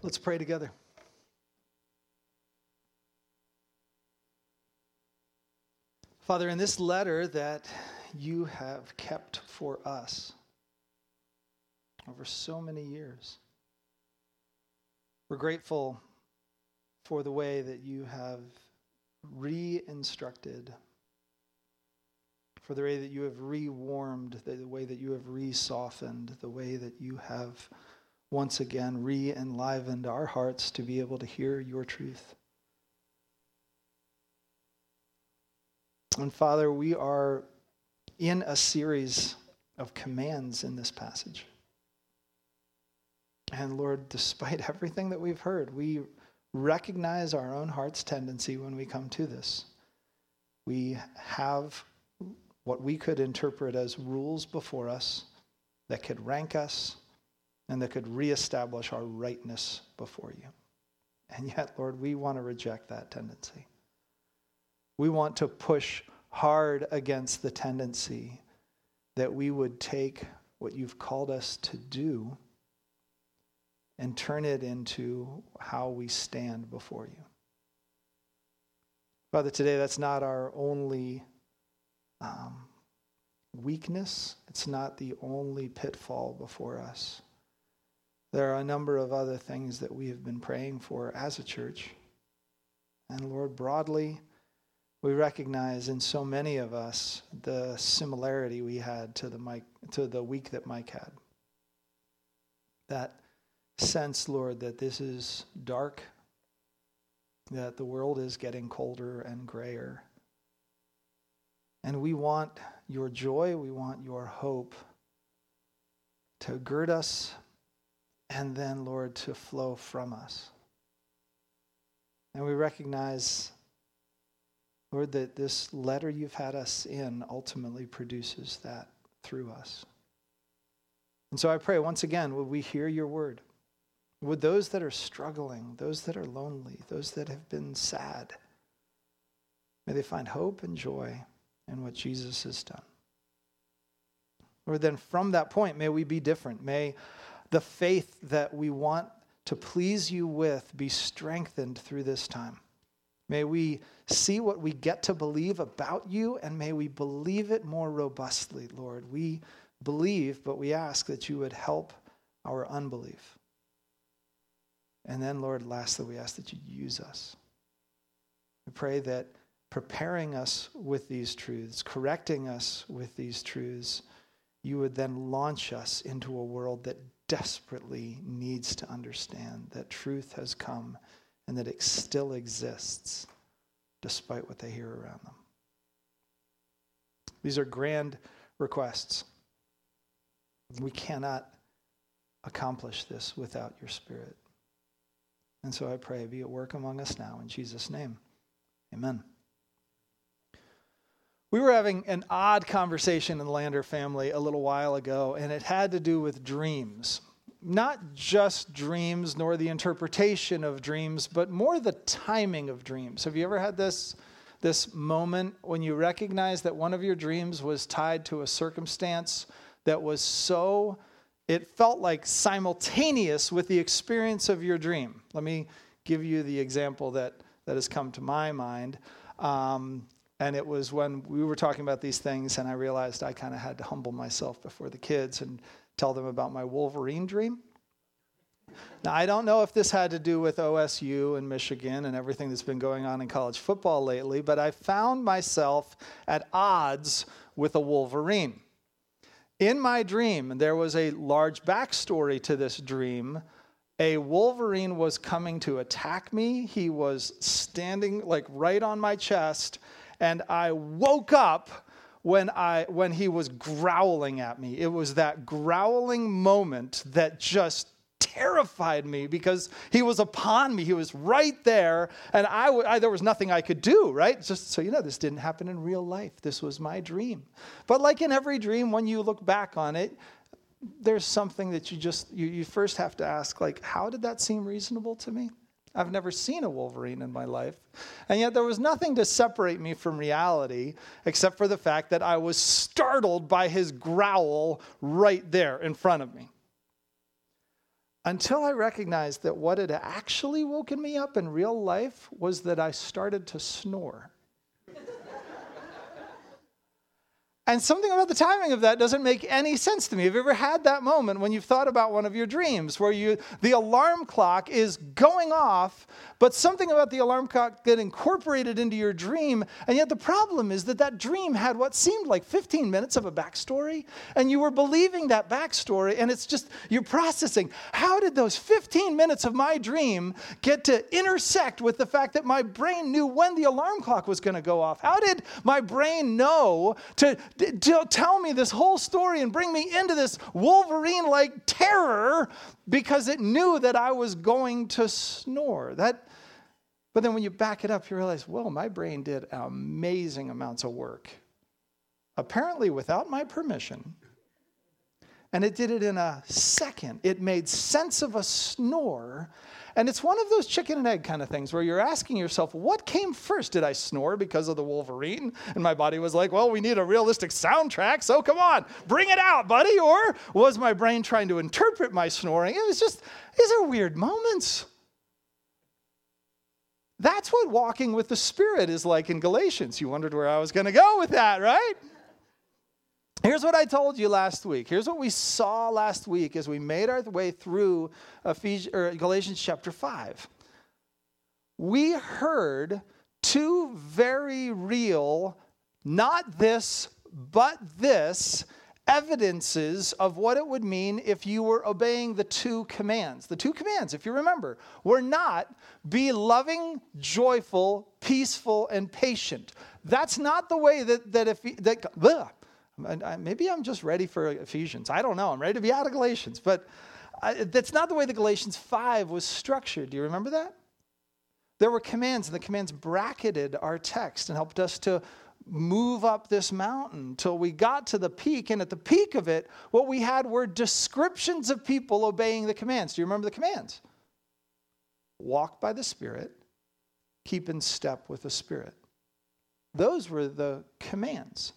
Let's pray together. Father, in this letter that you have kept for us over so many years, we're grateful for the way that you have re instructed, for the way that you have re warmed, the way that you have re softened, the way that you have once again re enlivened our hearts to be able to hear your truth. And Father, we are in a series of commands in this passage. And Lord, despite everything that we've heard, we recognize our own heart's tendency when we come to this. We have what we could interpret as rules before us that could rank us and that could reestablish our rightness before you. And yet, Lord, we want to reject that tendency. We want to push hard against the tendency that we would take what you've called us to do and turn it into how we stand before you. Father, today that's not our only um, weakness, it's not the only pitfall before us. There are a number of other things that we have been praying for as a church. And Lord, broadly, we recognize in so many of us the similarity we had to the Mike to the week that Mike had. That sense, Lord, that this is dark, that the world is getting colder and grayer. And we want your joy, we want your hope to gird us and then, Lord, to flow from us. And we recognize, Lord, that this letter you've had us in ultimately produces that through us. And so I pray once again, would we hear your word? Would those that are struggling, those that are lonely, those that have been sad, may they find hope and joy in what Jesus has done. Lord, then from that point, may we be different. May the faith that we want to please you with be strengthened through this time. May we see what we get to believe about you, and may we believe it more robustly, Lord. We believe, but we ask that you would help our unbelief. And then, Lord, lastly, we ask that you use us. We pray that preparing us with these truths, correcting us with these truths, you would then launch us into a world that desperately needs to understand that truth has come and that it still exists despite what they hear around them. These are grand requests. We cannot accomplish this without your Spirit. And so I pray, be at work among us now in Jesus' name. Amen. We were having an odd conversation in the Lander family a little while ago, and it had to do with dreams. Not just dreams, nor the interpretation of dreams, but more the timing of dreams. Have you ever had this, this moment when you recognize that one of your dreams was tied to a circumstance that was so it felt like simultaneous with the experience of your dream. Let me give you the example that, that has come to my mind. Um, and it was when we were talking about these things, and I realized I kind of had to humble myself before the kids and tell them about my Wolverine dream. Now, I don't know if this had to do with OSU and Michigan and everything that's been going on in college football lately, but I found myself at odds with a Wolverine. In my dream, and there was a large backstory to this dream. A Wolverine was coming to attack me. He was standing like right on my chest, and I woke up when I when he was growling at me. It was that growling moment that just terrified me because he was upon me. He was right there, and I, I, there was nothing I could do, right? Just so you know, this didn't happen in real life. This was my dream. But like in every dream, when you look back on it, there's something that you just, you, you first have to ask, like, how did that seem reasonable to me? I've never seen a Wolverine in my life. And yet there was nothing to separate me from reality except for the fact that I was startled by his growl right there in front of me. until I recognized that what had actually woken me up in real life was that I started to snore. And something about the timing of that doesn't make any sense to me. Have you ever had that moment when you've thought about one of your dreams where you the alarm clock is going off, but something about the alarm clock get incorporated into your dream, and yet the problem is that that dream had what seemed like 15 minutes of a backstory, and you were believing that backstory, and it's just you're processing. How did those 15 minutes of my dream get to intersect with the fact that my brain knew when the alarm clock was going to go off? How did my brain know to tell me this whole story and bring me into this Wolverine like terror because it knew that I was going to snore. That, but then when you back it up, you realize, well, my brain did amazing amounts of work, apparently without my permission. And it did it in a second. It made sense of a snore and it's one of those chicken and egg kind of things where you're asking yourself, what came first? Did I snore because of the Wolverine? And my body was like, well, we need a realistic soundtrack, so come on, bring it out, buddy. Or was my brain trying to interpret my snoring? It was just, these are weird moments. That's what walking with the Spirit is like in Galatians. You wondered where I was going to go with that, right? Here's what I told you last week. Here's what we saw last week as we made our way through Galatians chapter 5. We heard two very real, not this, but this, evidences of what it would mean if you were obeying the two commands. The two commands, if you remember, were not be loving, joyful, peaceful, and patient. That's not the way that, that if that, Maybe I'm just ready for Ephesians. I don't know. I'm ready to be out of Galatians. But I, that's not the way the Galatians 5 was structured. Do you remember that? There were commands, and the commands bracketed our text and helped us to move up this mountain till we got to the peak. And at the peak of it, what we had were descriptions of people obeying the commands. Do you remember the commands? Walk by the Spirit, keep in step with the Spirit. Those were the commands.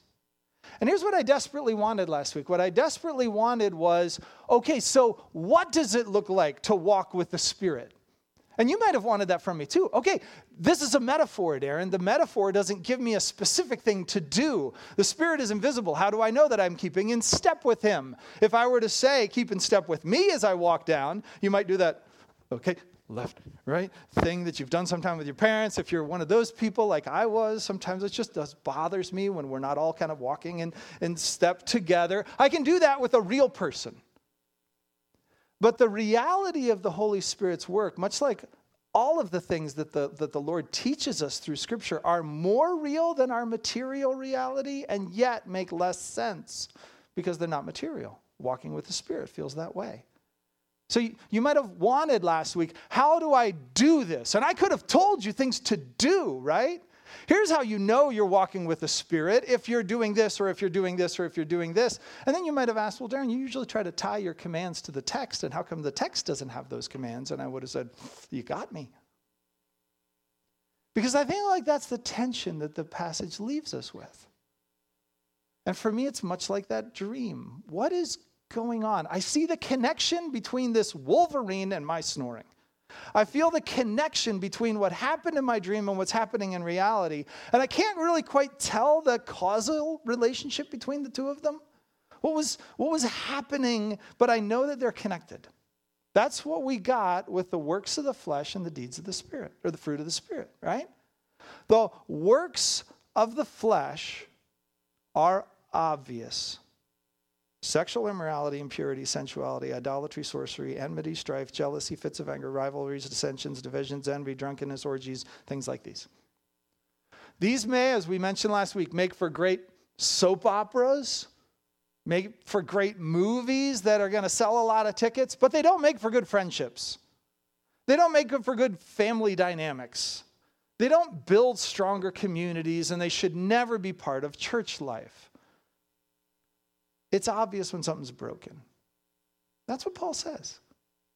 And here's what I desperately wanted last week. What I desperately wanted was okay, so what does it look like to walk with the Spirit? And you might have wanted that from me too. Okay, this is a metaphor, Darren. The metaphor doesn't give me a specific thing to do. The Spirit is invisible. How do I know that I'm keeping in step with Him? If I were to say, keep in step with me as I walk down, you might do that. Okay, left, right thing that you've done sometime with your parents. If you're one of those people like I was, sometimes it just does bothers me when we're not all kind of walking in, in step together. I can do that with a real person. But the reality of the Holy Spirit's work, much like all of the things that the, that the Lord teaches us through Scripture, are more real than our material reality and yet make less sense because they're not material. Walking with the Spirit feels that way. So you, might have wanted last week, how do I do this? And I could have told you things to do, right? Here's how you know you're walking with the Spirit if you're doing this, or if you're doing this, or if you're doing this. And then you might have asked, Well, Darren, you usually try to tie your commands to the text, and how come the text doesn't have those commands? And I would have said, You got me. Because I feel like that's the tension that the passage leaves us with. And for me, it's much like that dream. What is going on? I see the connection between this Wolverine and my snoring. I feel the connection between what happened in my dream and what's happening in reality. And I can't really quite tell the causal relationship between the two of them. What was, what was happening, but I know that they're connected. That's what we got with the works of the flesh and the deeds of the Spirit, or the fruit of the Spirit, right? The works of the flesh are obvious sexual immorality, impurity, sensuality, idolatry, sorcery, enmity, strife, jealousy, fits of anger, rivalries, dissensions, divisions, envy, drunkenness, orgies, things like these. These may, as we mentioned last week, make for great soap operas, make for great movies that are going to sell a lot of tickets, but they don't make for good friendships. They don't make for good family dynamics. They don't build stronger communities, and they should never be part of church life. It's obvious when something's broken. That's what Paul says.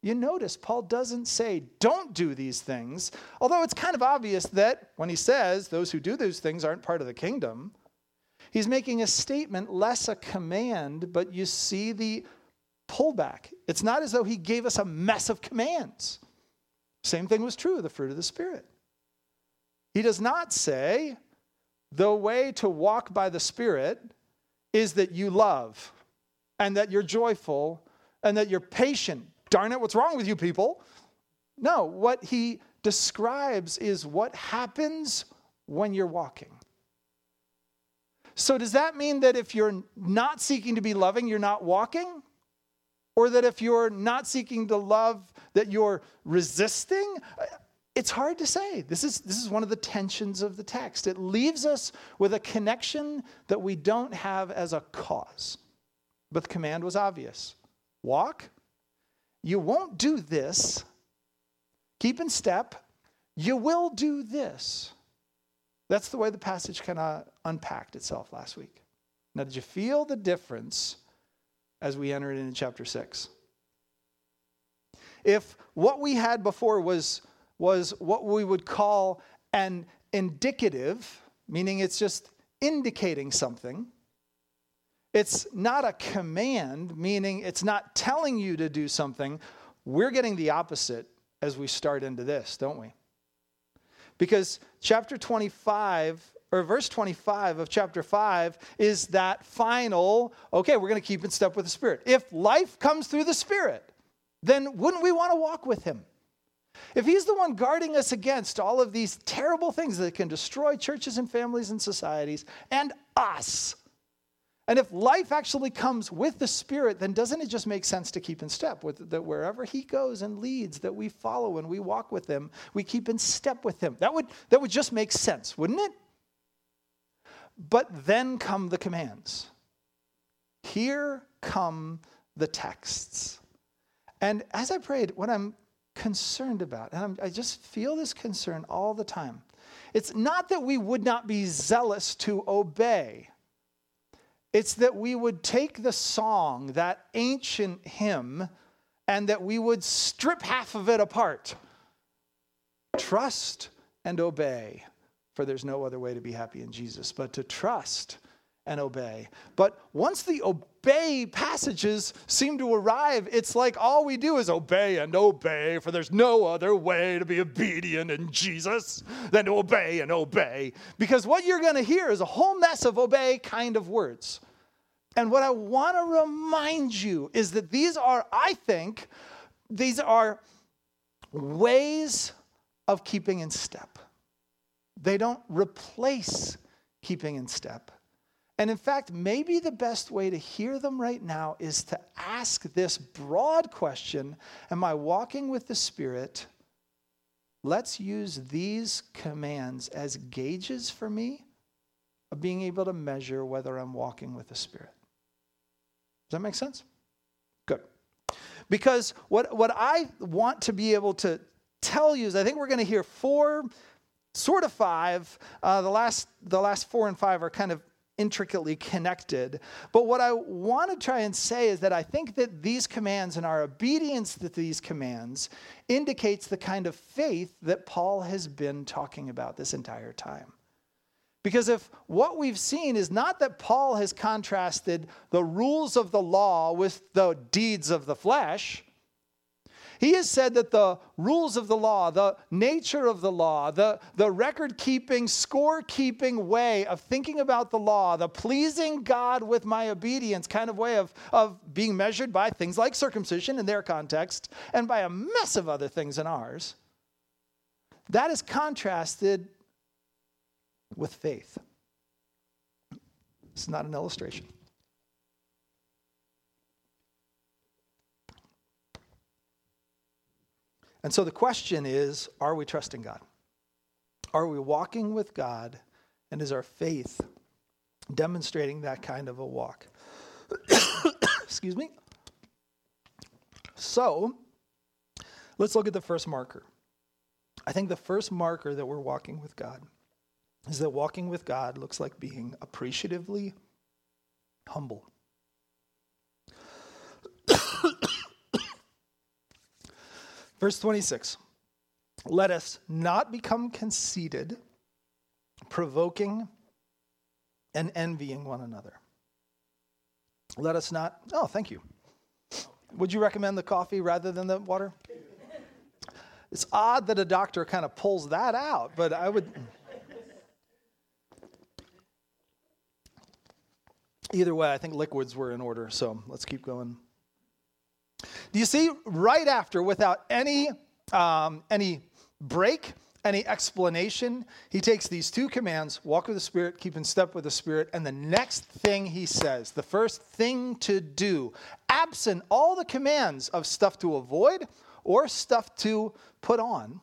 You notice Paul doesn't say, don't do these things, although it's kind of obvious that when he says those who do those things aren't part of the kingdom, he's making a statement, less a command, but you see the pullback. It's not as though he gave us a mess of commands. Same thing was true of the fruit of the Spirit. He does not say, the way to walk by the Spirit is that you love and that you're joyful and that you're patient. Darn it, what's wrong with you people? No, what he describes is what happens when you're walking. So, does that mean that if you're not seeking to be loving, you're not walking? Or that if you're not seeking to love, that you're resisting? It's hard to say. This is, this is one of the tensions of the text. It leaves us with a connection that we don't have as a cause. But the command was obvious walk. You won't do this. Keep in step. You will do this. That's the way the passage kind of unpacked itself last week. Now, did you feel the difference as we entered into chapter 6? If what we had before was, was what we would call an indicative, meaning it's just indicating something, it's not a command, meaning it's not telling you to do something. We're getting the opposite as we start into this, don't we? Because chapter 25, or verse 25 of chapter 5, is that final, okay, we're going to keep in step with the Spirit. If life comes through the Spirit, then wouldn't we want to walk with Him? If He's the one guarding us against all of these terrible things that can destroy churches and families and societies and us, and if life actually comes with the Spirit, then doesn't it just make sense to keep in step with that wherever He goes and leads, that we follow and we walk with Him, we keep in step with Him? That would, that would just make sense, wouldn't it? But then come the commands. Here come the texts. And as I prayed, what I'm concerned about, and I'm, I just feel this concern all the time, it's not that we would not be zealous to obey it's that we would take the song, that ancient hymn, and that we would strip half of it apart. Trust and obey, for there's no other way to be happy in Jesus but to trust and obey. But once the obey passages seem to arrive, it's like all we do is obey and obey, for there's no other way to be obedient in Jesus than to obey and obey. Because what you're going to hear is a whole mess of obey kind of words. And what I want to remind you is that these are, I think, these are ways of keeping in step. They don't replace keeping in step. And in fact, maybe the best way to hear them right now is to ask this broad question Am I walking with the Spirit? Let's use these commands as gauges for me of being able to measure whether I'm walking with the Spirit. Does that make sense? Good. Because what, what I want to be able to tell you is I think we're going to hear four, sort of five. Uh, the, last, the last four and five are kind of intricately connected. But what I want to try and say is that I think that these commands and our obedience to these commands indicates the kind of faith that Paul has been talking about this entire time. Because if what we've seen is not that Paul has contrasted the rules of the law with the deeds of the flesh, he has said that the rules of the law, the nature of the law, the, the record keeping, score keeping way of thinking about the law, the pleasing God with my obedience kind of way of, of being measured by things like circumcision in their context and by a mess of other things in ours, that is contrasted with faith. It's not an illustration. And so the question is are we trusting God? Are we walking with God? And is our faith demonstrating that kind of a walk? Excuse me. So let's look at the first marker. I think the first marker that we're walking with God is that walking with God looks like being appreciatively humble. Verse 26 Let us not become conceited, provoking and envying one another. Let us not, oh, thank you. Would you recommend the coffee rather than the water? It's odd that a doctor kind of pulls that out, but I would. Either way, I think liquids were in order, so let's keep going. Do you see, right after, without any, um, any break, any explanation, he takes these two commands walk with the Spirit, keep in step with the Spirit, and the next thing he says, the first thing to do, absent all the commands of stuff to avoid or stuff to put on,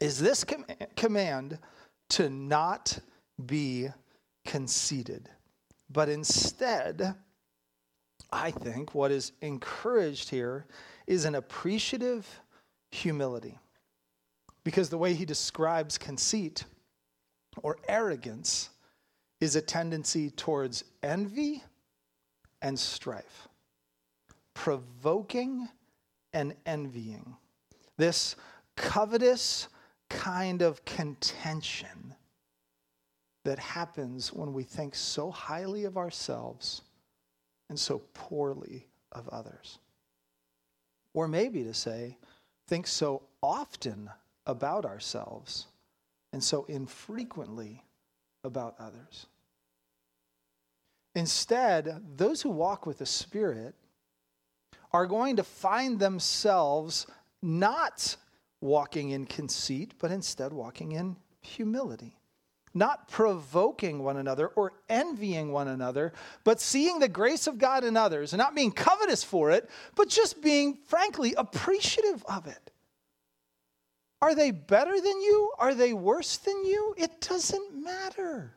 is this com- command to not be conceited, but instead, I think what is encouraged here is an appreciative humility. Because the way he describes conceit or arrogance is a tendency towards envy and strife, provoking and envying. This covetous kind of contention that happens when we think so highly of ourselves and so poorly of others. Or maybe to say, think so often about ourselves and so infrequently about others. Instead, those who walk with the Spirit are going to find themselves not walking in conceit, but instead walking in humility not provoking one another or envying one another, but seeing the grace of God in others and not being covetous for it, but just being, frankly, appreciative of it. Are they better than you? Are they worse than you? It doesn't matter.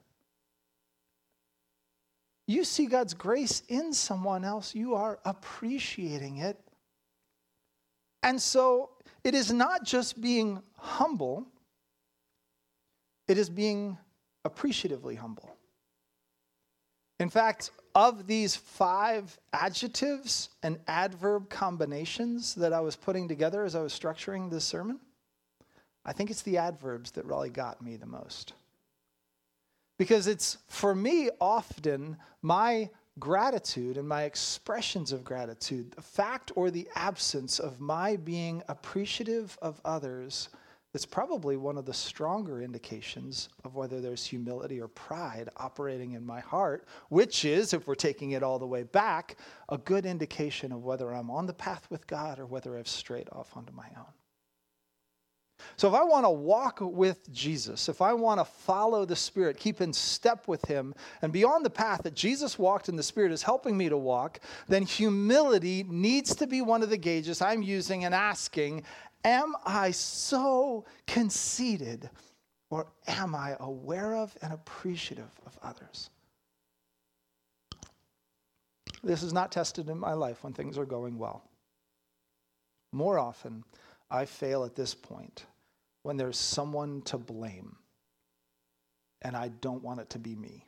You see God's grace in someone else, you are appreciating it. And so it is not just being humble it is being appreciatively humble. In fact, of these five adjectives and adverb combinations that I was putting together as I was structuring this sermon, I think it's the adverbs that really got me the most. Because it's, for me, often my gratitude and my expressions of gratitude, the fact or the absence of my being appreciative of others it's probably one of the stronger indications of whether there's humility or pride operating in my heart, which is, if we're taking it all the way back, a good indication of whether I'm on the path with God or whether I've strayed off onto my own. So, if I want to walk with Jesus, if I want to follow the Spirit, keep in step with Him, and be on the path that Jesus walked and the Spirit is helping me to walk, then humility needs to be one of the gauges I'm using and asking Am I so conceited, or am I aware of and appreciative of others? This is not tested in my life when things are going well. More often, I fail at this point when there's someone to blame, and I don't want it to be me.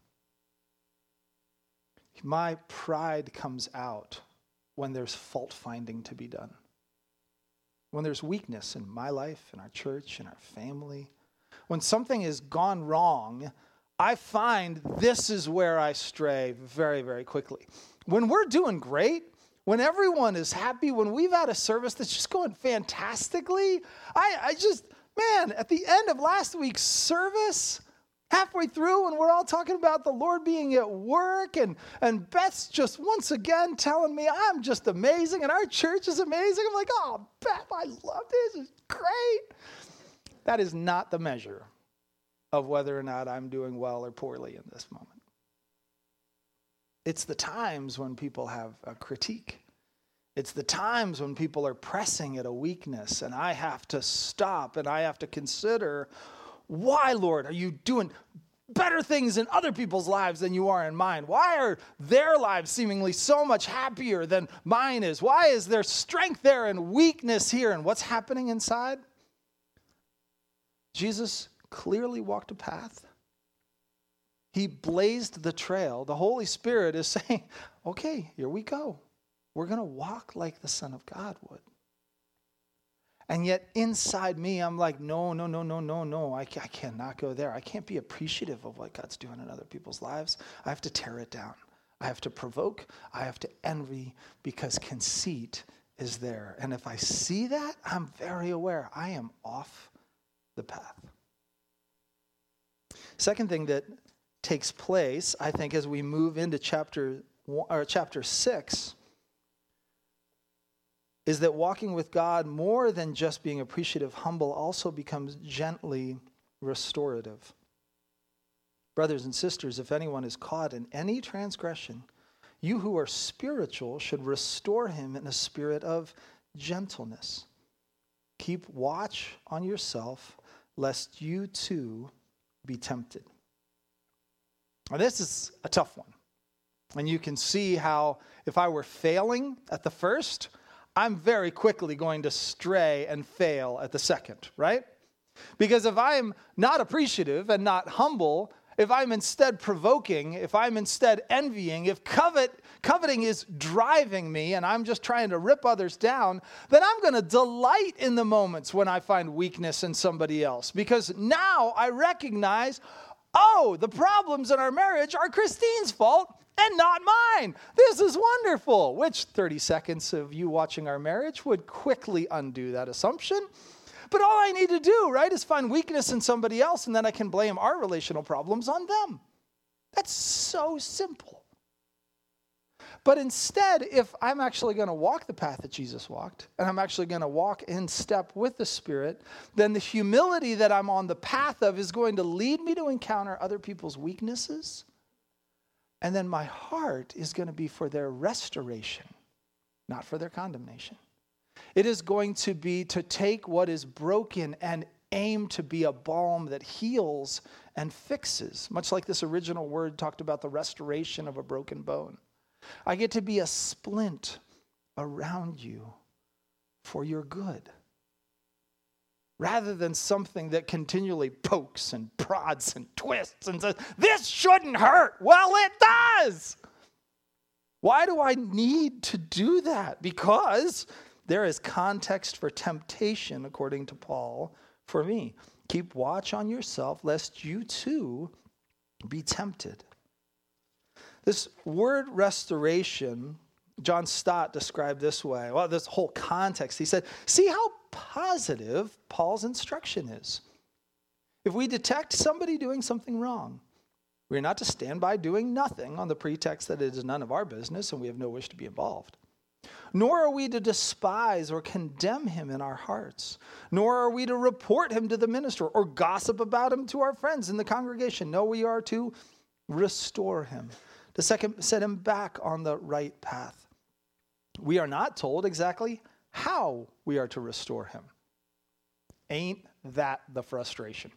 My pride comes out when there's fault finding to be done when there's weakness in my life, in our church, in our family, when something has gone wrong, I find this is where I stray very, very quickly. When we're doing great, when everyone is happy, when we've had a service that's just going fantastically, I, I just, man, at the end of last week's service, halfway through and we're all talking about the Lord being at work and, and Beth's just once again telling me I'm just amazing and our church is amazing. I'm like, oh, Beth, I love this. It's great. That is not the measure of whether or not I'm doing well or poorly in this moment. It's the times when people have a critique. It's the times when people are pressing at a weakness, and I have to stop and I have to consider why, Lord, are you doing better things in other people's lives than you are in mine? Why are their lives seemingly so much happier than mine is? Why is there strength there and weakness here? And what's happening inside? Jesus clearly walked a path. He blazed the trail. The Holy Spirit is saying, okay, here we go. We're going to walk like the Son of God would. And yet inside me, I'm like, no, no, no, no, no, no. I, I cannot go there. I can't be appreciative of what God's doing in other people's lives. I have to tear it down. I have to provoke, I have to envy because conceit is there. And if I see that, I'm very aware I am off the path. Second thing that takes place, I think, as we move into chapter or chapter 6 is that walking with God more than just being appreciative, humble also becomes gently restorative. Brothers and sisters, if anyone is caught in any transgression, you who are spiritual should restore him in a spirit of gentleness. Keep watch on yourself, lest you too be tempted. Now, this is a tough one. And you can see how, if I were failing at the first, I'm very quickly going to stray and fail at the second, right? Because if I'm not appreciative and not humble, if I'm instead provoking, if I'm instead envying, if covet, coveting is driving me and I'm just trying to rip others down, then I'm going to delight in the moments when I find weakness in somebody else because now I recognize, oh, the problems in our marriage are Christine's fault and not mine. This is wonderful, which 30 seconds of you watching our marriage would quickly undo that assumption. But all I need to do, right, is find weakness in somebody else, and then I can blame our relational problems on them. That's so simple. But instead, if I'm actually going to walk the path that Jesus walked, and I'm actually going to walk in step with the Spirit, then the humility that I'm on the path of is going to lead me to encounter other people's weaknesses. And then my heart is going to be for their restoration, not for their condemnation. It is going to be to take what is broken and aim to be a balm that heals and fixes, much like this original word talked about the restoration of a broken bone. I get to be a splint around you for your good rather than something that continually pokes and prods and twists and says, This shouldn't hurt. Well, it does. Why do I need to do that? Because there is context for temptation, according to Paul, for me. Keep watch on yourself, lest you too be tempted. This word restoration, John Stott described this way. Well, this whole context, he said, See how positive Paul's instruction is. If we detect somebody doing something wrong, we are not to stand by doing nothing on the pretext that it is none of our business and we have no wish to be involved. Nor are we to despise or condemn him in our hearts, nor are we to report him to the minister or gossip about him to our friends in the congregation. No, we are to restore him, to set him back on the right path. We are not told exactly how we are to restore him. Ain't that the frustration?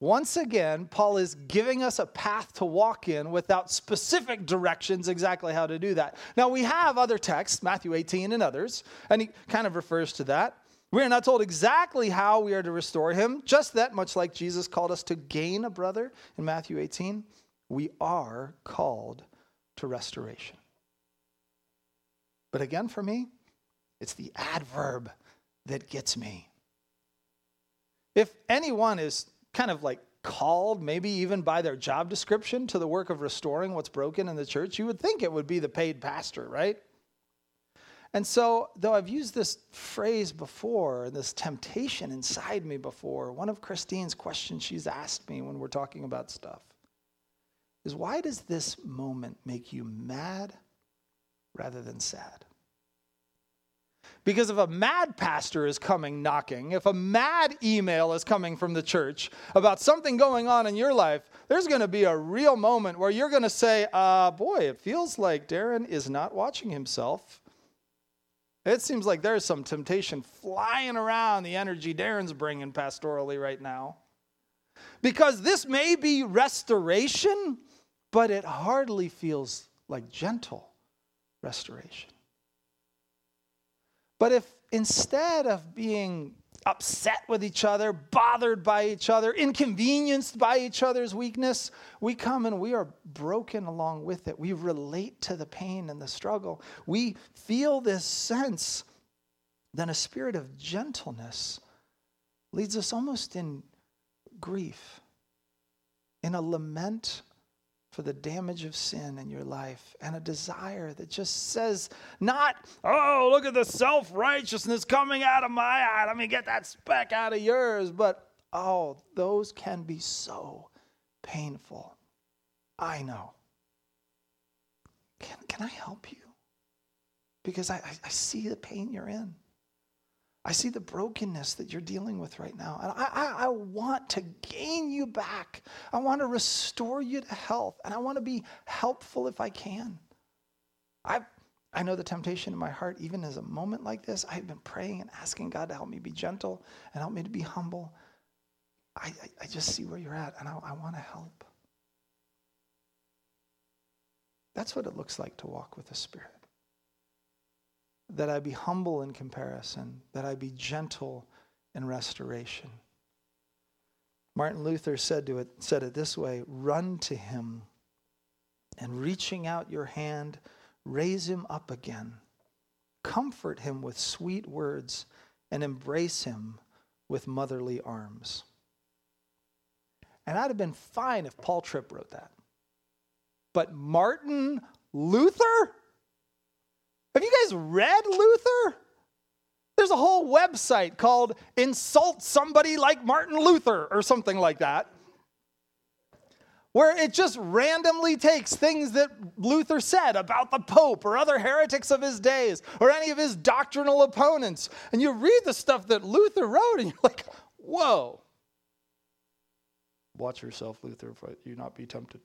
Once again, Paul is giving us a path to walk in without specific directions exactly how to do that. Now, we have other texts, Matthew 18 and others, and he kind of refers to that. We are not told exactly how we are to restore him, just that, much like Jesus called us to gain a brother in Matthew 18, we are called to restoration. But again, for me, it's the adverb that gets me. If anyone is kind of like called, maybe even by their job description, to the work of restoring what's broken in the church, you would think it would be the paid pastor, right? And so, though I've used this phrase before, and this temptation inside me before, one of Christine's questions she's asked me when we're talking about stuff is why does this moment make you mad rather than sad? Because if a mad pastor is coming knocking, if a mad email is coming from the church about something going on in your life, there's going to be a real moment where you're going to say, uh, Boy, it feels like Darren is not watching himself. It seems like there's some temptation flying around the energy Darren's bringing pastorally right now. Because this may be restoration, but it hardly feels like gentle restoration. But if instead of being upset with each other, bothered by each other, inconvenienced by each other's weakness, we come and we are broken along with it. We relate to the pain and the struggle. We feel this sense, then a spirit of gentleness leads us almost in grief, in a lament for the damage of sin in your life and a desire that just says, not, oh, look at the self righteousness coming out of my eye. Let me get that speck out of yours. But, oh, those can be so painful. I know. Can, can I help you? Because I, I, I see the pain you're in. I see the brokenness that you're dealing with right now. And I, I, I, want to gain you back. I want to restore you to health. And I want to be helpful if I can. I, I know the temptation in my heart, even as a moment like this, I've been praying and asking God to help me be gentle and help me to be humble. I, I, I just see where you're at, and I, I want to help. That's what it looks like to walk with the Spirit that I be humble in comparison, that I be gentle in restoration. Martin Luther said, to it, said it this way run to him and reaching out your hand, raise him up again. Comfort him with sweet words and embrace him with motherly arms. And I'd have been fine if Paul Tripp wrote that. But Martin Luther? Have you guys read Luther? There's a whole website called Insult Somebody Like Martin Luther or something like that, where it just randomly takes things that Luther said about the Pope or other heretics of his days or any of his doctrinal opponents. And you read the stuff that Luther wrote and you're like, whoa. Watch yourself, Luther, for you not be tempted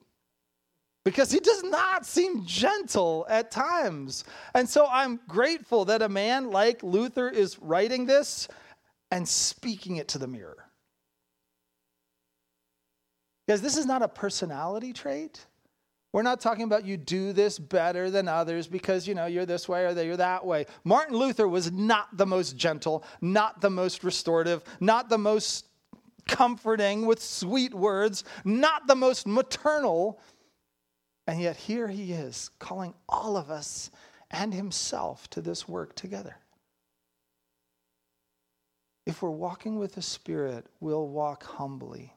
because he does not seem gentle at times. And so I'm grateful that a man like Luther is writing this and speaking it to the mirror. Because this is not a personality trait. We're not talking about you do this better than others because you know you're this way or you're that way. Martin Luther was not the most gentle, not the most restorative, not the most comforting with sweet words, not the most maternal and yet here he is calling all of us and himself to this work together. If we're walking with the Spirit, we'll walk humbly.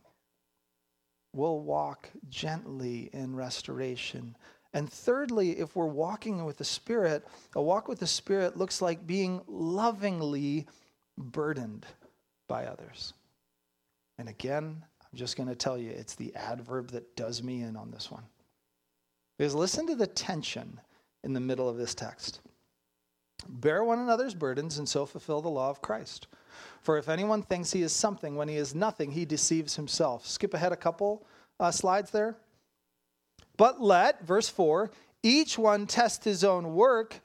We'll walk gently in restoration. And thirdly, if we're walking with the Spirit, a walk with the Spirit looks like being lovingly burdened by others. And again, I'm just going to tell you, it's the adverb that does me in on this one. Because listen to the tension in the middle of this text. Bear one another's burdens and so fulfill the law of Christ. For if anyone thinks he is something when he is nothing, he deceives himself. Skip ahead a couple uh, slides there. But let, verse 4, each one test his own work,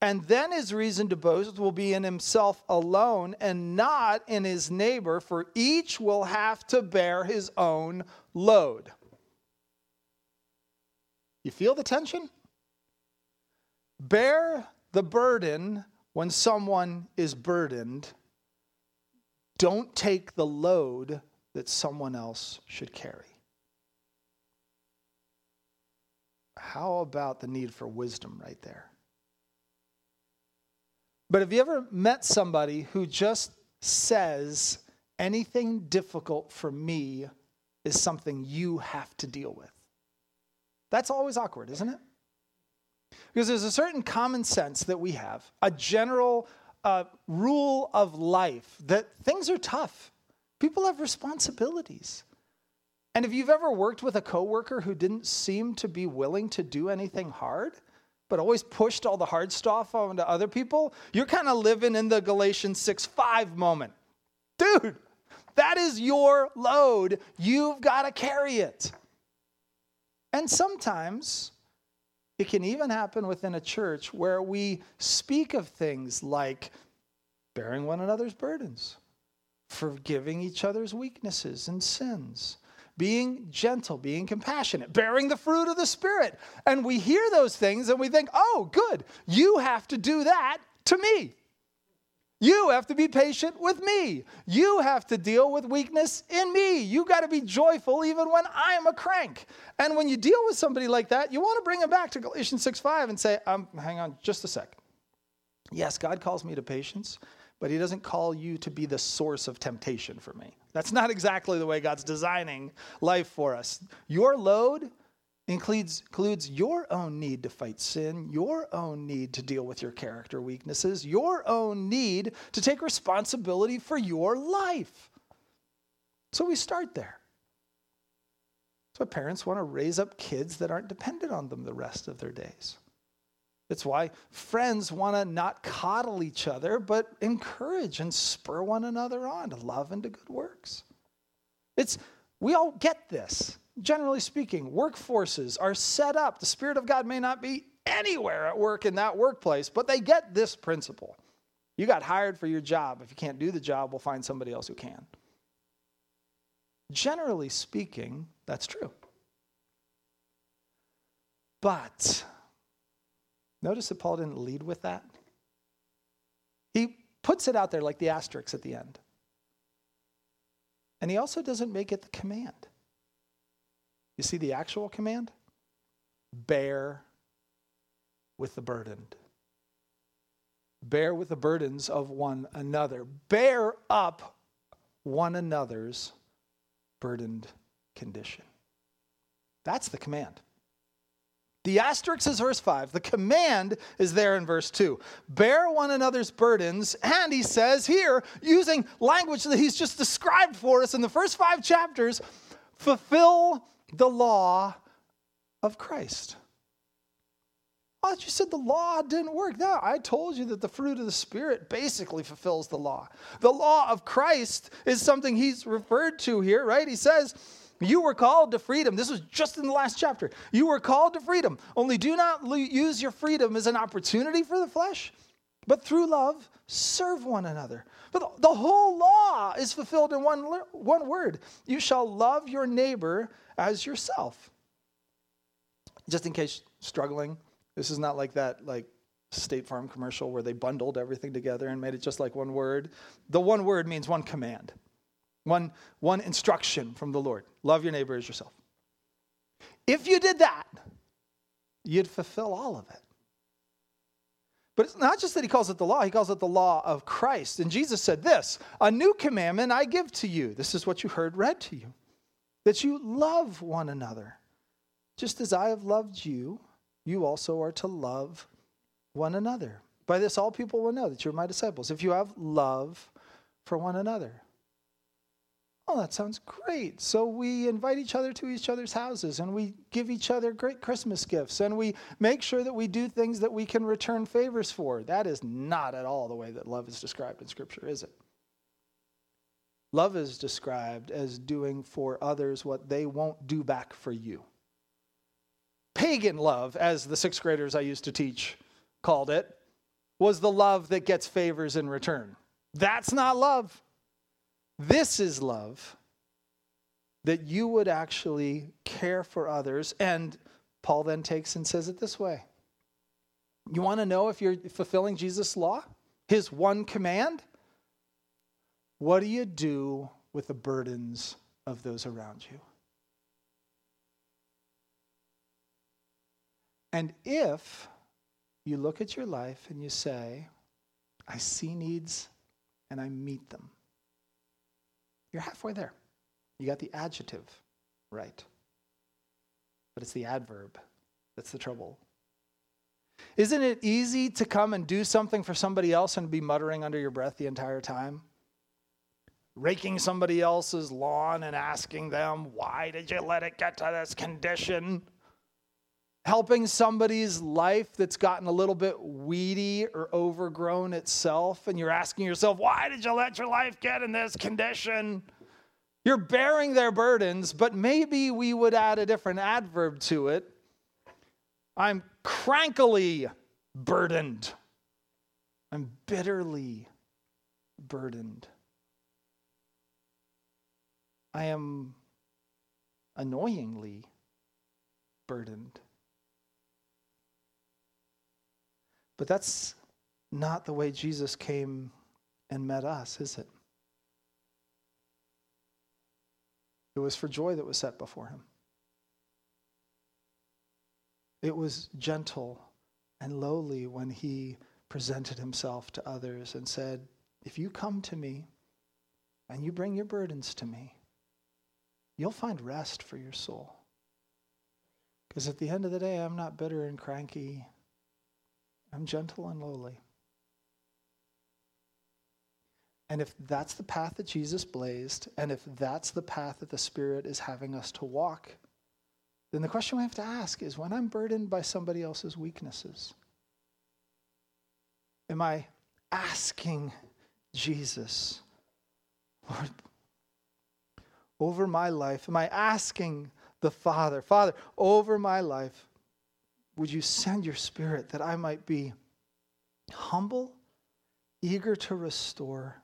and then his reason to boast will be in himself alone and not in his neighbor, for each will have to bear his own load. You feel the tension? Bear the burden when someone is burdened. Don't take the load that someone else should carry. How about the need for wisdom right there? But have you ever met somebody who just says, anything difficult for me is something you have to deal with? That's always awkward, isn't it? Because there's a certain common sense that we have, a general uh, rule of life that things are tough. People have responsibilities. And if you've ever worked with a coworker who didn't seem to be willing to do anything hard, but always pushed all the hard stuff onto other people, you're kind of living in the Galatians 6 5 moment. Dude, that is your load. You've got to carry it. And sometimes it can even happen within a church where we speak of things like bearing one another's burdens, forgiving each other's weaknesses and sins, being gentle, being compassionate, bearing the fruit of the Spirit. And we hear those things and we think, oh, good, you have to do that to me. You have to be patient with me. You have to deal with weakness in me. You got to be joyful even when I am a crank. And when you deal with somebody like that, you want to bring them back to Galatians 6 5 and say, um, hang on just a sec. Yes, God calls me to patience, but He doesn't call you to be the source of temptation for me. That's not exactly the way God's designing life for us. Your load includes, includes your own need to fight sin, your own need to deal with your character weaknesses, your own need to take responsibility for your life. So we start there. So parents want to raise up kids that aren't dependent on them the rest of their days. It's why friends want to not coddle each other, but encourage and spur one another on to love and to good works. It's we all get this. Generally speaking, workforces are set up. The Spirit of God may not be anywhere at work in that workplace, but they get this principle. You got hired for your job. If you can't do the job, we'll find somebody else who can. Generally speaking, that's true. But notice that Paul didn't lead with that. He puts it out there like the asterisk at the end. And he also doesn't make it the command. You see the actual command? Bear with the burdened. Bear with the burdens of one another. Bear up one another's burdened condition. That's the command. The asterisk is verse 5. The command is there in verse 2. Bear one another's burdens. And he says here, using language that he's just described for us in the first five chapters, fulfill the law of Christ. Oh, you said the law didn't work. No, I told you that the fruit of the Spirit basically fulfills the law. The law of Christ is something he's referred to here, right? He says, you were called to freedom. This was just in the last chapter. You were called to freedom. Only do not use your freedom as an opportunity for the flesh, but through love, serve one another. But the whole law is fulfilled in one, one word you shall love your neighbor as yourself. Just in case struggling, this is not like that, like State Farm commercial where they bundled everything together and made it just like one word. The one word means one command. One, one instruction from the Lord love your neighbor as yourself. If you did that, you'd fulfill all of it. But it's not just that he calls it the law, he calls it the law of Christ. And Jesus said this A new commandment I give to you. This is what you heard read to you that you love one another. Just as I have loved you, you also are to love one another. By this, all people will know that you're my disciples, if you have love for one another. Oh, that sounds great. So we invite each other to each other's houses and we give each other great Christmas gifts and we make sure that we do things that we can return favors for. That is not at all the way that love is described in Scripture, is it? Love is described as doing for others what they won't do back for you. Pagan love, as the sixth graders I used to teach called it, was the love that gets favors in return. That's not love. This is love that you would actually care for others. And Paul then takes and says it this way You want to know if you're fulfilling Jesus' law, his one command? What do you do with the burdens of those around you? And if you look at your life and you say, I see needs and I meet them you're halfway there. You got the adjective right. But it's the adverb that's the trouble. Isn't it easy to come and do something for somebody else and be muttering under your breath the entire time? Raking somebody else's lawn and asking them, why did you let it get to this condition? helping somebody's life that's gotten a little bit weedy or overgrown itself, and you're asking yourself, why did you let your life get in this condition? You're bearing their burdens, but maybe we would add a different adverb to it. I'm crankily burdened. I'm bitterly burdened. I am annoyingly burdened. But that's not the way Jesus came and met us, is it? It was for joy that was set before him. It was gentle and lowly when he presented himself to others and said, If you come to me and you bring your burdens to me, you'll find rest for your soul. Because at the end of the day, I'm not bitter and cranky. I'm gentle and lowly. And if that's the path that Jesus blazed, and if that's the path that the Spirit is having us to walk, then the question we have to ask is when I'm burdened by somebody else's weaknesses, am I asking Jesus, Lord, over my life? Am I asking the Father, Father, over my life, would you send your Spirit that I might be humble, eager to restore?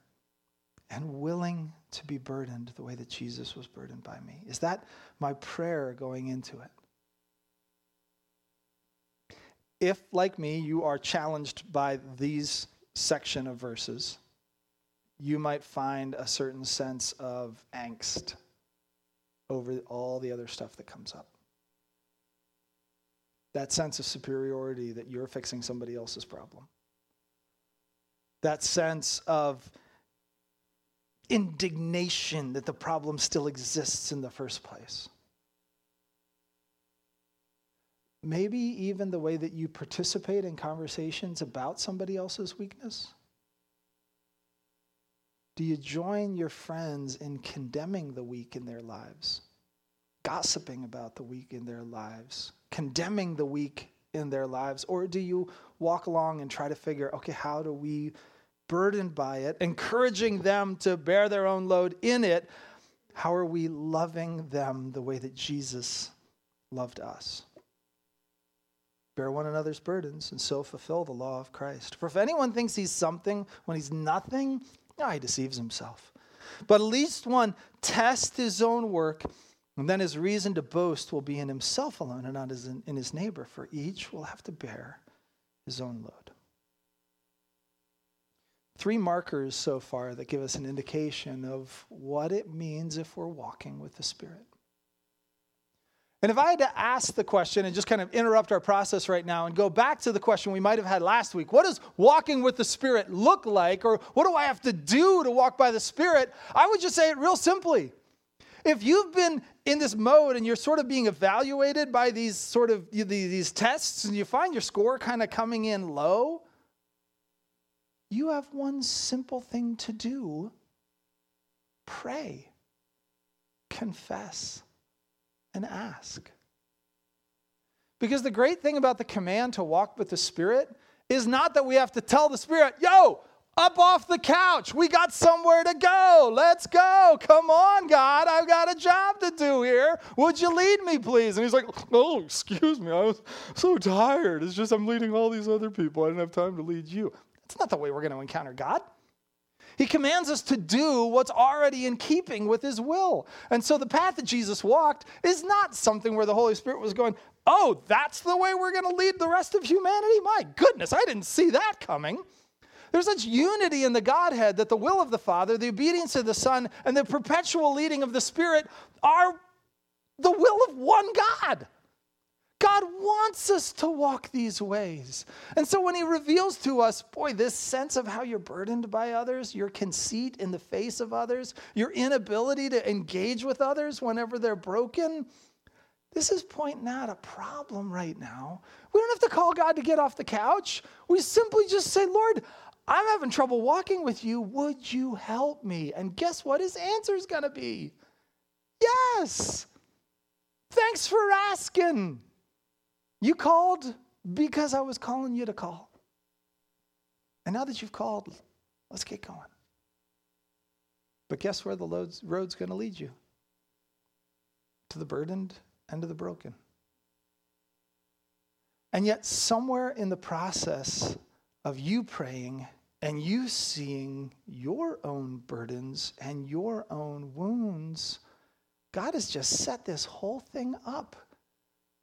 and willing to be burdened the way that Jesus was burdened by me? Is that my prayer going into it? If, like me, you are challenged by these section of verses, you might find a certain sense of angst over all the other stuff that comes up. That sense of superiority that you're fixing somebody else's problem. That sense of indignation that the problem still exists in the first place. Maybe even the way that you participate in conversations about somebody else's weakness. Do you join your friends in condemning the weak in their lives, gossiping about the weak in their lives, condemning the weak in their lives? Or do you walk along and try to figure, okay, how do we burdened by it, encouraging them to bear their own load in it, how are we loving them the way that Jesus loved us? Bear one another's burdens and so fulfill the law of Christ. For if anyone thinks he's something when he's nothing, no, he deceives himself. But at least one test his own work, and then his reason to boast will be in himself alone and not in his neighbor, for each will have to bear his own load three markers so far that give us an indication of what it means if we're walking with the Spirit. And if I had to ask the question and just kind of interrupt our process right now and go back to the question we might have had last week what does walking with the Spirit look like, or what do I have to do to walk by the Spirit? I would just say it real simply. If you've been in this mode and you're sort of being evaluated by these sort of these tests and you find your score kind of coming in low, you have one simple thing to do pray, confess, and ask. Because the great thing about the command to walk with the Spirit is not that we have to tell the Spirit, yo, up off the couch. We got somewhere to go. Let's go. Come on, God. I've got a job to do here. Would you lead me, please? And he's like, Oh, excuse me. I was so tired. It's just I'm leading all these other people. I didn't have time to lead you. That's not the way we're going to encounter God. He commands us to do what's already in keeping with his will. And so the path that Jesus walked is not something where the Holy Spirit was going, oh, that's the way we're going to lead the rest of humanity? My goodness, I didn't see that coming. There's such unity in the Godhead that the will of the Father, the obedience of the Son, and the perpetual leading of the Spirit are the will of one God. God wants us to walk these ways. And so when he reveals to us, boy, this sense of how you're burdened by others, your conceit in the face of others, your inability to engage with others whenever they're broken, this is pointing out a problem right now. We don't have to call God to get off the couch. We simply just say, Lord, I'm having trouble walking with you. Would you help me? And guess what his answer is going to be? Yes. Thanks for asking. You called because I was calling you to call. And now that you've called, let's get going. But guess where the road's going to lead you? To the burdened and to the broken. And yet, somewhere in the process of you praying and you seeing your own burdens and your own wounds, God has just set this whole thing up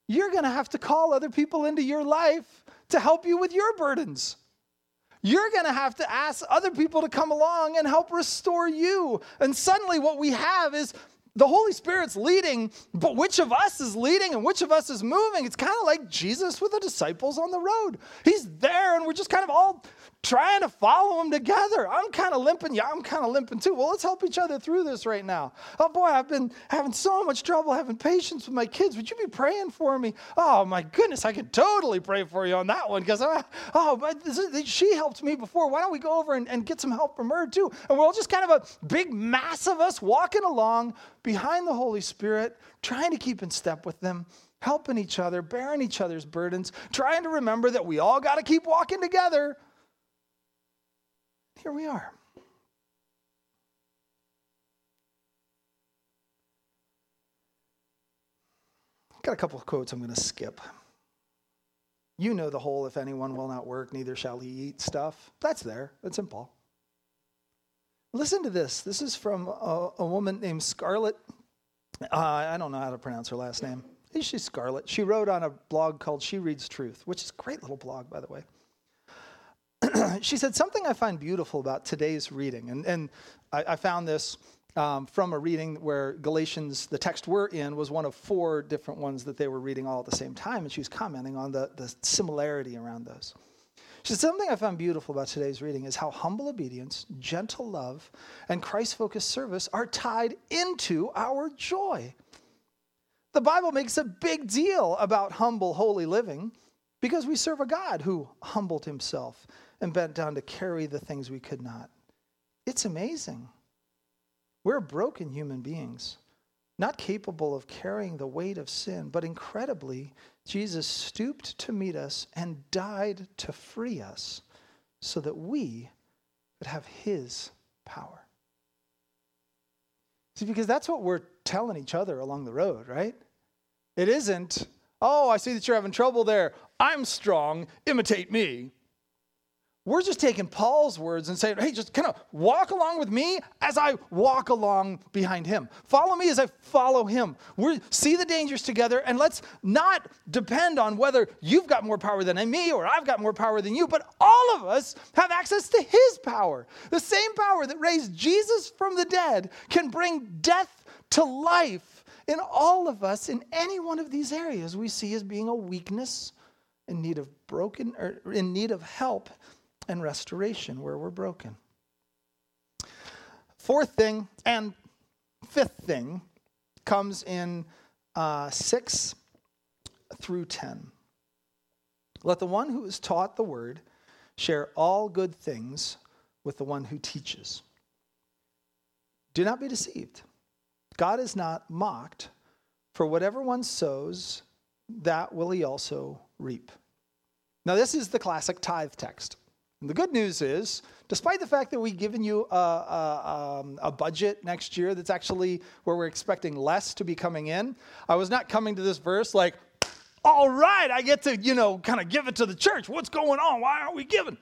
you're going to have to call other people into your life to help you with your burdens. You're going to have to ask other people to come along and help restore you. And suddenly, what we have is the Holy Spirit's leading, but which of us is leading and which of us is moving? It's kind of like Jesus with the disciples on the road. He's there, and we're just kind of all trying to follow them together. I'm kind of limping. Yeah, I'm kind of limping too. Well, let's help each other through this right now. Oh boy, I've been having so much trouble having patience with my kids. Would you be praying for me? Oh my goodness, I could totally pray for you on that one because uh, oh, but is, she helped me before. Why don't we go over and, and get some help from her too? And we're all just kind of a big mass of us walking along behind the Holy Spirit, trying to keep in step with them helping each other, bearing each other's burdens, trying to remember that we all got to keep walking together. Here we are. Got a couple of quotes I'm going to skip. You know the whole if anyone will not work, neither shall he eat stuff. That's there. It's in Paul. Listen to this. This is from a, a woman named Scarlett. Uh, I don't know how to pronounce her last name. She's Scarlett. She wrote on a blog called She Reads Truth, which is a great little blog, by the way. she said, Something I find beautiful about today's reading, and, and I, I found this um, from a reading where Galatians, the text we're in, was one of four different ones that they were reading all at the same time, and she was commenting on the, the similarity around those. She said, Something I found beautiful about today's reading is how humble obedience, gentle love, and Christ focused service are tied into our joy. The Bible makes a big deal about humble, holy living because we serve a God who humbled himself and bent down to carry the things we could not. It's amazing. We're broken human beings, not capable of carrying the weight of sin, but incredibly, Jesus stooped to meet us and died to free us so that we could have his power. See, because that's what we're telling each other along the road, right? It isn't, oh, I see that you're having trouble there. I'm strong. Imitate me. We're just taking Paul's words and saying, hey, just kind of walk along with me as I walk along behind him. Follow me as I follow him. We see the dangers together and let's not depend on whether you've got more power than me or I've got more power than you, but all of us have access to his power. The same power that raised Jesus from the dead can bring death to life in all of us, in any one of these areas, we see as being a weakness in need of broken or in need of help and restoration where we're broken. Fourth thing and fifth thing comes in uh, 6 through 10. Let the one who is taught the word share all good things with the one who teaches. Do not be deceived. God is not mocked, for whatever one sows, that will he also reap. Now, this is the classic tithe text. And the good news is, despite the fact that we've given you a, a, um, a, budget next year that's actually where we're expecting less to be coming in, I was not coming to this verse like, all right, I get to, you know, kind of give it to the church. What's going on? Why aren't we giving?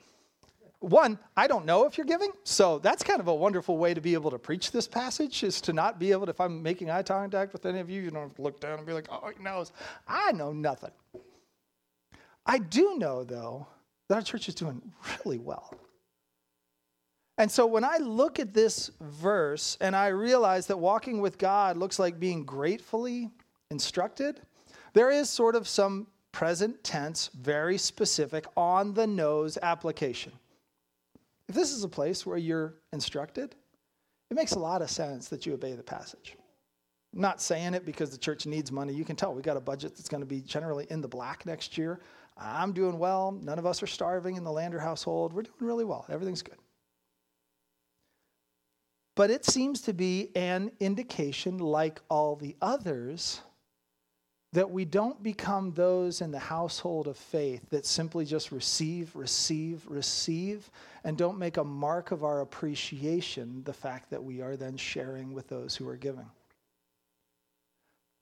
one, I don't know if you're giving. So that's kind of a wonderful way to be able to preach this passage is to not be able to, if I'm making eye contact with any of you, you don't have to look down and be like, oh, he knows. I know nothing. I do know, though, that our church is doing really well. And so when I look at this verse and I realize that walking with God looks like being gratefully instructed, there is sort of some present tense, very specific, on the nose application. If this is a place where you're instructed, it makes a lot of sense that you obey the passage. I'm not saying it because the church needs money. You can tell we got a budget that's going to be generally in the black next year. I'm doing well. None of us are starving in the Lander household. We're doing really well. Everything's good. But it seems to be an indication, like all the others, that we don't become those in the household of faith that simply just receive, receive, receive, and don't make a mark of our appreciation the fact that we are then sharing with those who are giving.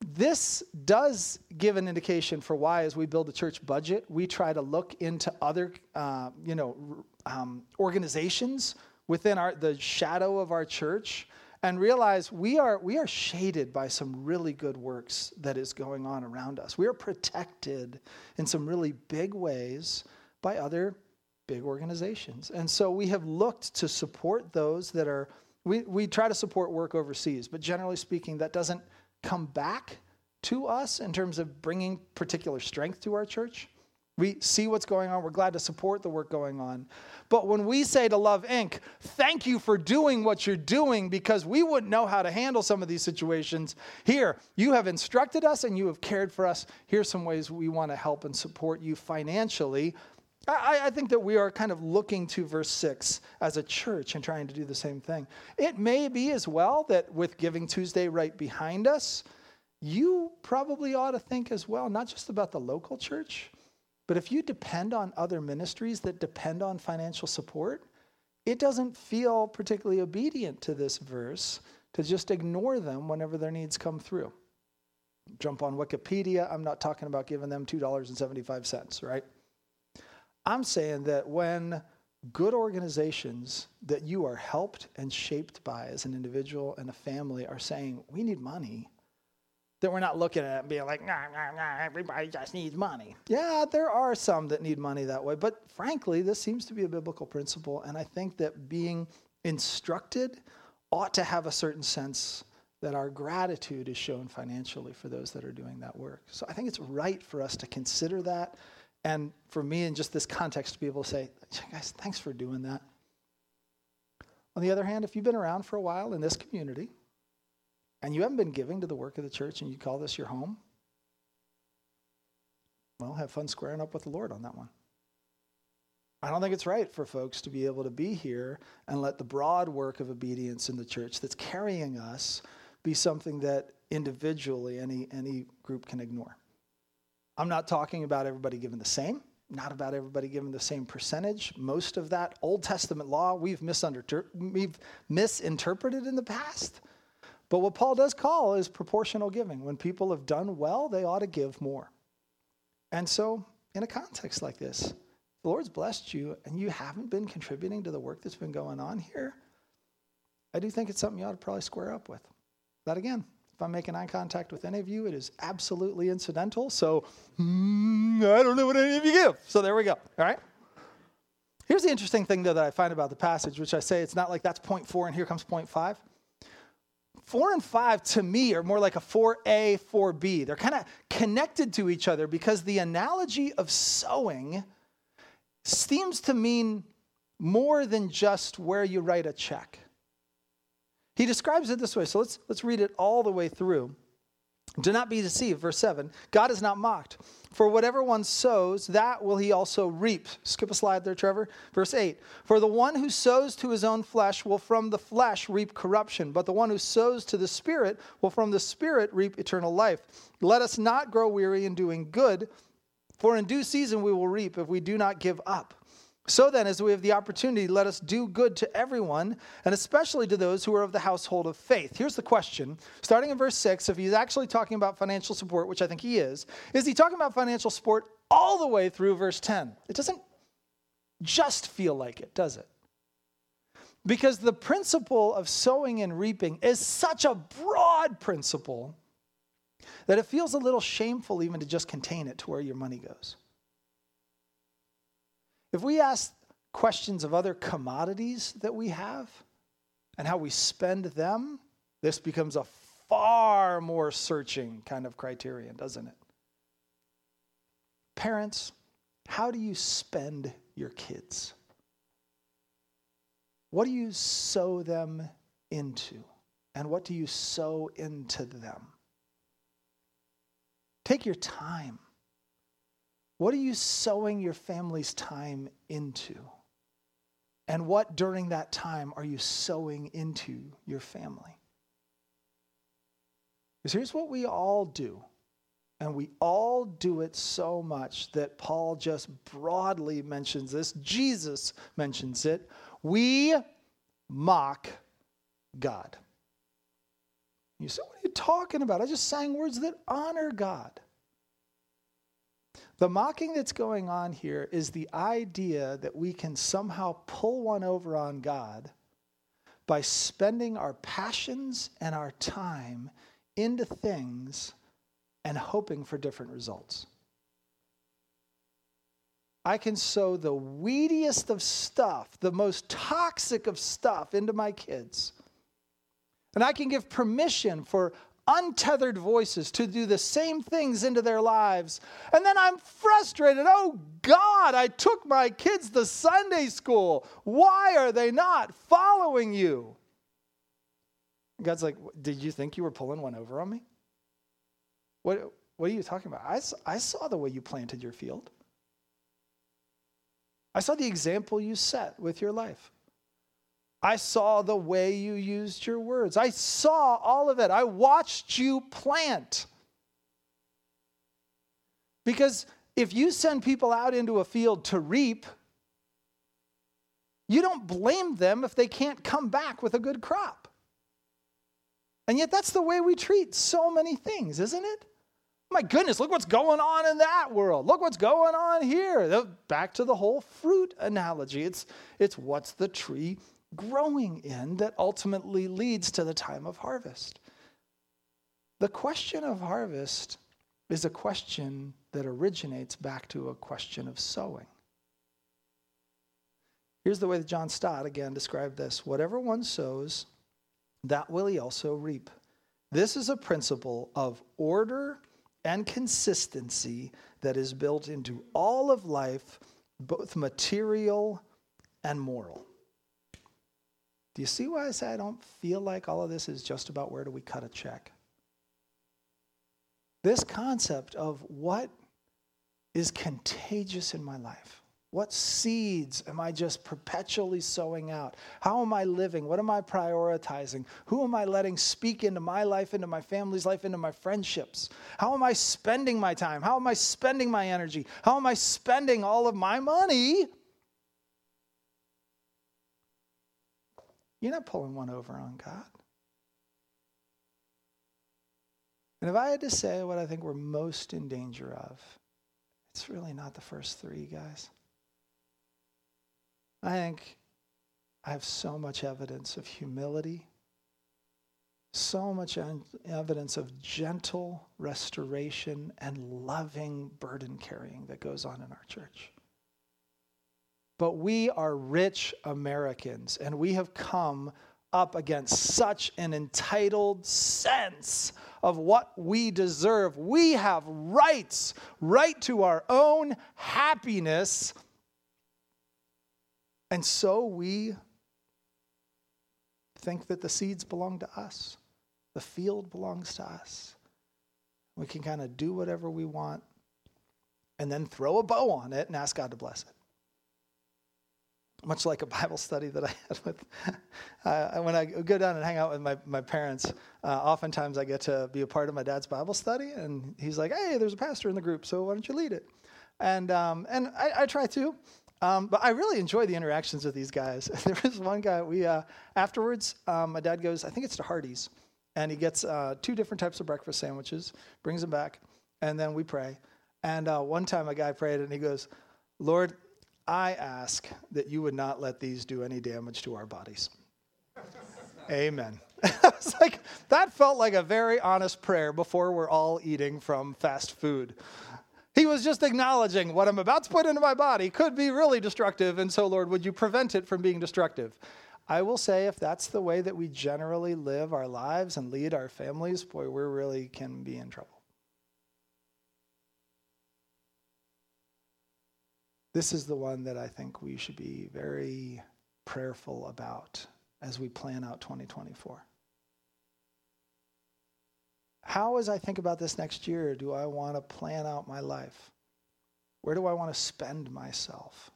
This does give an indication for why, as we build the church budget, we try to look into other, uh, you know, um, organizations within our the shadow of our church and realize we are, we are shaded by some really good works that is going on around us. We are protected in some really big ways by other big organizations. And so we have looked to support those that are, we, we try to support work overseas, but generally speaking, that doesn't come back to us in terms of bringing particular strength to our church. We see what's going on. We're glad to support the work going on. But when we say to Love Inc., thank you for doing what you're doing because we wouldn't know how to handle some of these situations. Here, you have instructed us and you have cared for us. Here's some ways we want to help and support you financially. I, I, think that we are kind of looking to verse 6 as a church and trying to do the same thing. It may be as well that with Giving Tuesday right behind us, you probably ought to think as well, not just about the local church but if you depend on other ministries that depend on financial support, it doesn't feel particularly obedient to this verse to just ignore them whenever their needs come through. Jump on Wikipedia. I'm not talking about giving them $2.75, right? I'm saying that when good organizations that you are helped and shaped by as an individual and a family are saying, we need money, that we're not looking at it and being like, nah, nah, nah, everybody just needs money. Yeah, there are some that need money that way, but frankly, this seems to be a biblical principle, and I think that being instructed ought to have a certain sense that our gratitude is shown financially for those that are doing that work. So I think it's right for us to consider that, and for me, in just this context, to be able to say, guys, thanks for doing that. On the other hand, if you've been around for a while in this community, and you haven't been giving to the work of the church and you call this your home, well, have fun squaring up with the Lord on that one. I don't think it's right for folks to be able to be here and let the broad work of obedience in the church that's carrying us be something that individually any, any group can ignore. I'm not talking about everybody giving the same, not about everybody giving the same percentage. Most of that Old Testament law we've, we've misinterpreted in the past. But what Paul does call is proportional giving. When people have done well, they ought to give more. And so, in a context like this, the Lord's blessed you and you haven't been contributing to the work that's been going on here, I do think it's something you ought to probably square up with. That again, if I'm making eye contact with any of you, it is absolutely incidental. So mm, I don't know what any of you give. So there we go. All right. Here's the interesting thing, though, that I find about the passage, which I say it's not like that's point four and here comes point five. Four and five to me are more like a 4A, 4B. They're kind of connected to each other because the analogy of sowing seems to mean more than just where you write a check. He describes it this way. So let's, let's read it all the way through. Do not be deceived. Verse 7 God is not mocked. For whatever one sows, that will he also reap. Skip a slide there, Trevor. Verse 8 For the one who sows to his own flesh will from the flesh reap corruption, but the one who sows to the Spirit will from the Spirit reap eternal life. Let us not grow weary in doing good, for in due season we will reap if we do not give up. So then, as we have the opportunity, let us do good to everyone, and especially to those who are of the household of faith. Here's the question starting in verse 6, if he's actually talking about financial support, which I think he is, is he talking about financial support all the way through verse 10? It doesn't just feel like it, does it? Because the principle of sowing and reaping is such a broad principle that it feels a little shameful even to just contain it to where your money goes. If we ask questions of other commodities that we have and how we spend them, this becomes a far more searching kind of criterion, doesn't it? Parents, how do you spend your kids? What do you sow them into? And what do you sow into them? Take your time. What are you sowing your family's time into? And what during that time are you sowing into your family? Because here's what we all do. And we all do it so much that Paul just broadly mentions this. Jesus mentions it. We mock God. You say, What are you talking about? I just sang words that honor God. The mocking that's going on here is the idea that we can somehow pull one over on God by spending our passions and our time into things and hoping for different results. I can sow the weediest of stuff, the most toxic of stuff into my kids. And I can give permission for untethered voices to do the same things into their lives. And then I'm frustrated. Oh God, I took my kids to Sunday school. Why are they not following you? God's like, Did you think you were pulling one over on me? What, what are you talking about? I, I saw the way you planted your field. I saw the example you set with your life. I saw the way you used your words. I saw all of it. I watched you plant. Because if you send people out into a field to reap, you don't blame them if they can't come back with a good crop. And yet, that's the way we treat so many things, isn't it? My goodness, look what's going on in that world. Look what's going on here. Back to the whole fruit analogy. It's, it's what's the tree growing in that ultimately leads to the time of harvest. The question of harvest is a question that originates back to a question of sowing. Here's the way that John Stott again described this whatever one sows, that will he also reap. This is a principle of order and consistency that is built into all of life, both material and moral. Do you see why I say I don't feel like all of this is just about where do we cut a check? This concept of what is contagious in my life. What seeds am I just perpetually sowing out? How am I living? What am I prioritizing? Who am I letting speak into my life, into my family's life, into my friendships? How am I spending my time? How am I spending my energy? How am I spending all of my money? You're not pulling one over on God. And if I had to say what I think we're most in danger of, it's really not the first three, guys. I think I have so much evidence of humility, so much evidence of gentle restoration and loving burden carrying that goes on in our church. But we are rich Americans, and we have come up against such an entitled sense of what we deserve. We have rights, right to our own happiness. And so we think that the seeds belong to us, the field belongs to us. We can kind of do whatever we want and then throw a bow on it and ask God to bless it much like a Bible study that I had with, uh, when I go down and hang out with my, my parents, uh, oftentimes I get to be a part of my dad's Bible study, and he's like, hey, there's a pastor in the group, so why don't you lead it? And, um, and I, I, try to, um, but I really enjoy the interactions with these guys. there was one guy, we, uh, afterwards, um, my dad goes, I think it's to Hardee's, and he gets uh, two different types of breakfast sandwiches, brings them back, and then we pray. And uh, one time a guy prayed, and he goes, Lord, I ask that you would not let these do any damage to our bodies. Amen. it's like that felt like a very honest prayer before we're all eating from fast food. He was just acknowledging what I'm about to put into my body could be really destructive, and so, Lord, would you prevent it from being destructive? I will say, if that's the way that we generally live our lives and lead our families, boy, we really can be in trouble. This is the one that I think we should be very prayerful about as we plan out 2024. How, as I think about this next year, do I want to plan out my life? Where do I want to spend myself?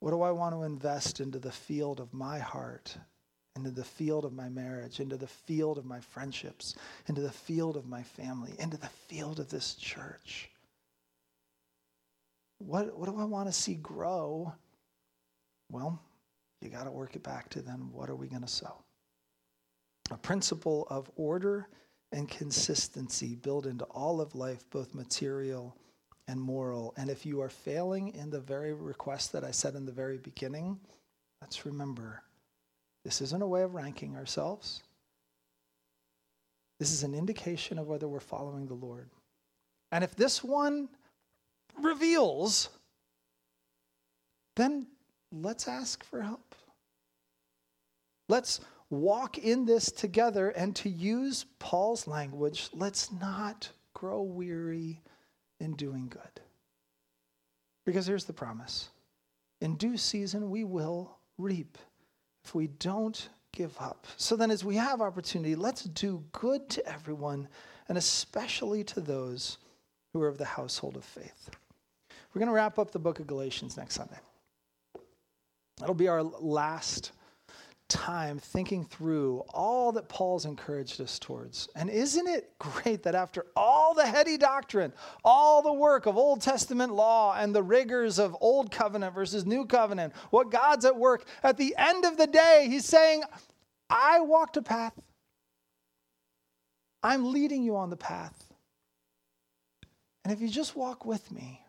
What do I want to invest into the field of my heart, into the field of my marriage, into the field of my friendships, into the field of my family, into the field of this church? What, what do I want to see grow? Well, you got to work it back to then what are we going to sow? A principle of order and consistency built into all of life, both material and moral. And if you are failing in the very request that I said in the very beginning, let's remember this isn't a way of ranking ourselves. This is an indication of whether we're following the Lord. And if this one reveals, then let's ask for help. Let's walk in this together. And to use Paul's language, let's not grow weary in doing good. Because here's the promise in due season, we will reap if we don't give up. So then, as we have opportunity, let's do good to everyone, and especially to those who are of the household of faith. We're going to wrap up the book of Galatians next Sunday. That'll be our last time thinking through all that Paul's encouraged us towards. And isn't it great that after all the heady doctrine, all the work of Old Testament law and the rigors of Old Covenant versus New Covenant, what God's at work, at the end of the day, he's saying, I walked a path. I'm leading you on the path. And if you just walk with me,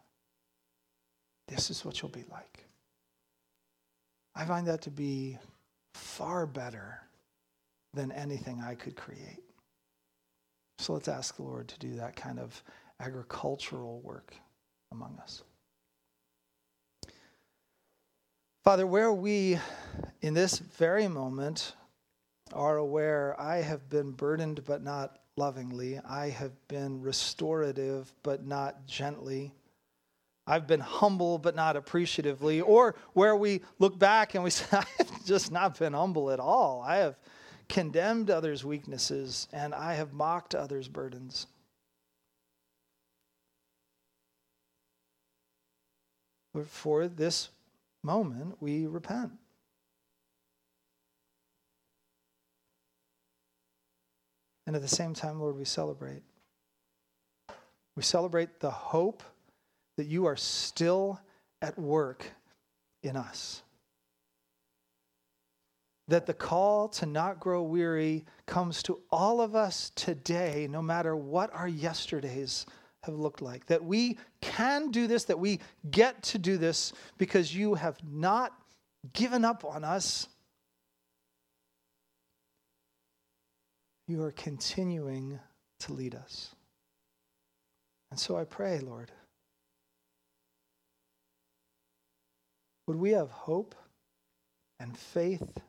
this is what you'll be like. I find that to be far better than anything I could create. So let's ask the Lord to do that kind of agricultural work among us. Father, where we in this very moment are aware I have been burdened but not lovingly, I have been restorative but not gently. I've been humble but not appreciatively, or where we look back and we say, I have just not been humble at all. I have condemned others' weaknesses and I have mocked others' burdens. But for this moment, we repent. And at the same time, Lord, we celebrate. We celebrate the hope that you are still at work in us. That the call to not grow weary comes to all of us today, no matter what our yesterdays have looked like. That we can do this, that we get to do this because you have not given up on us. You are continuing to lead us. And so I pray, Lord Would we have hope and faith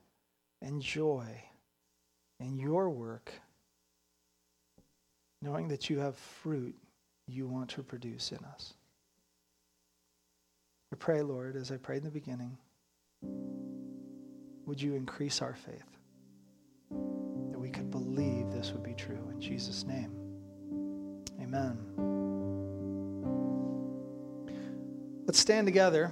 and joy in your work, knowing that you have fruit you want to produce in us? I pray, Lord, as I prayed in the beginning, would you increase our faith that we could believe this would be true? In Jesus' name, amen. Let's stand together.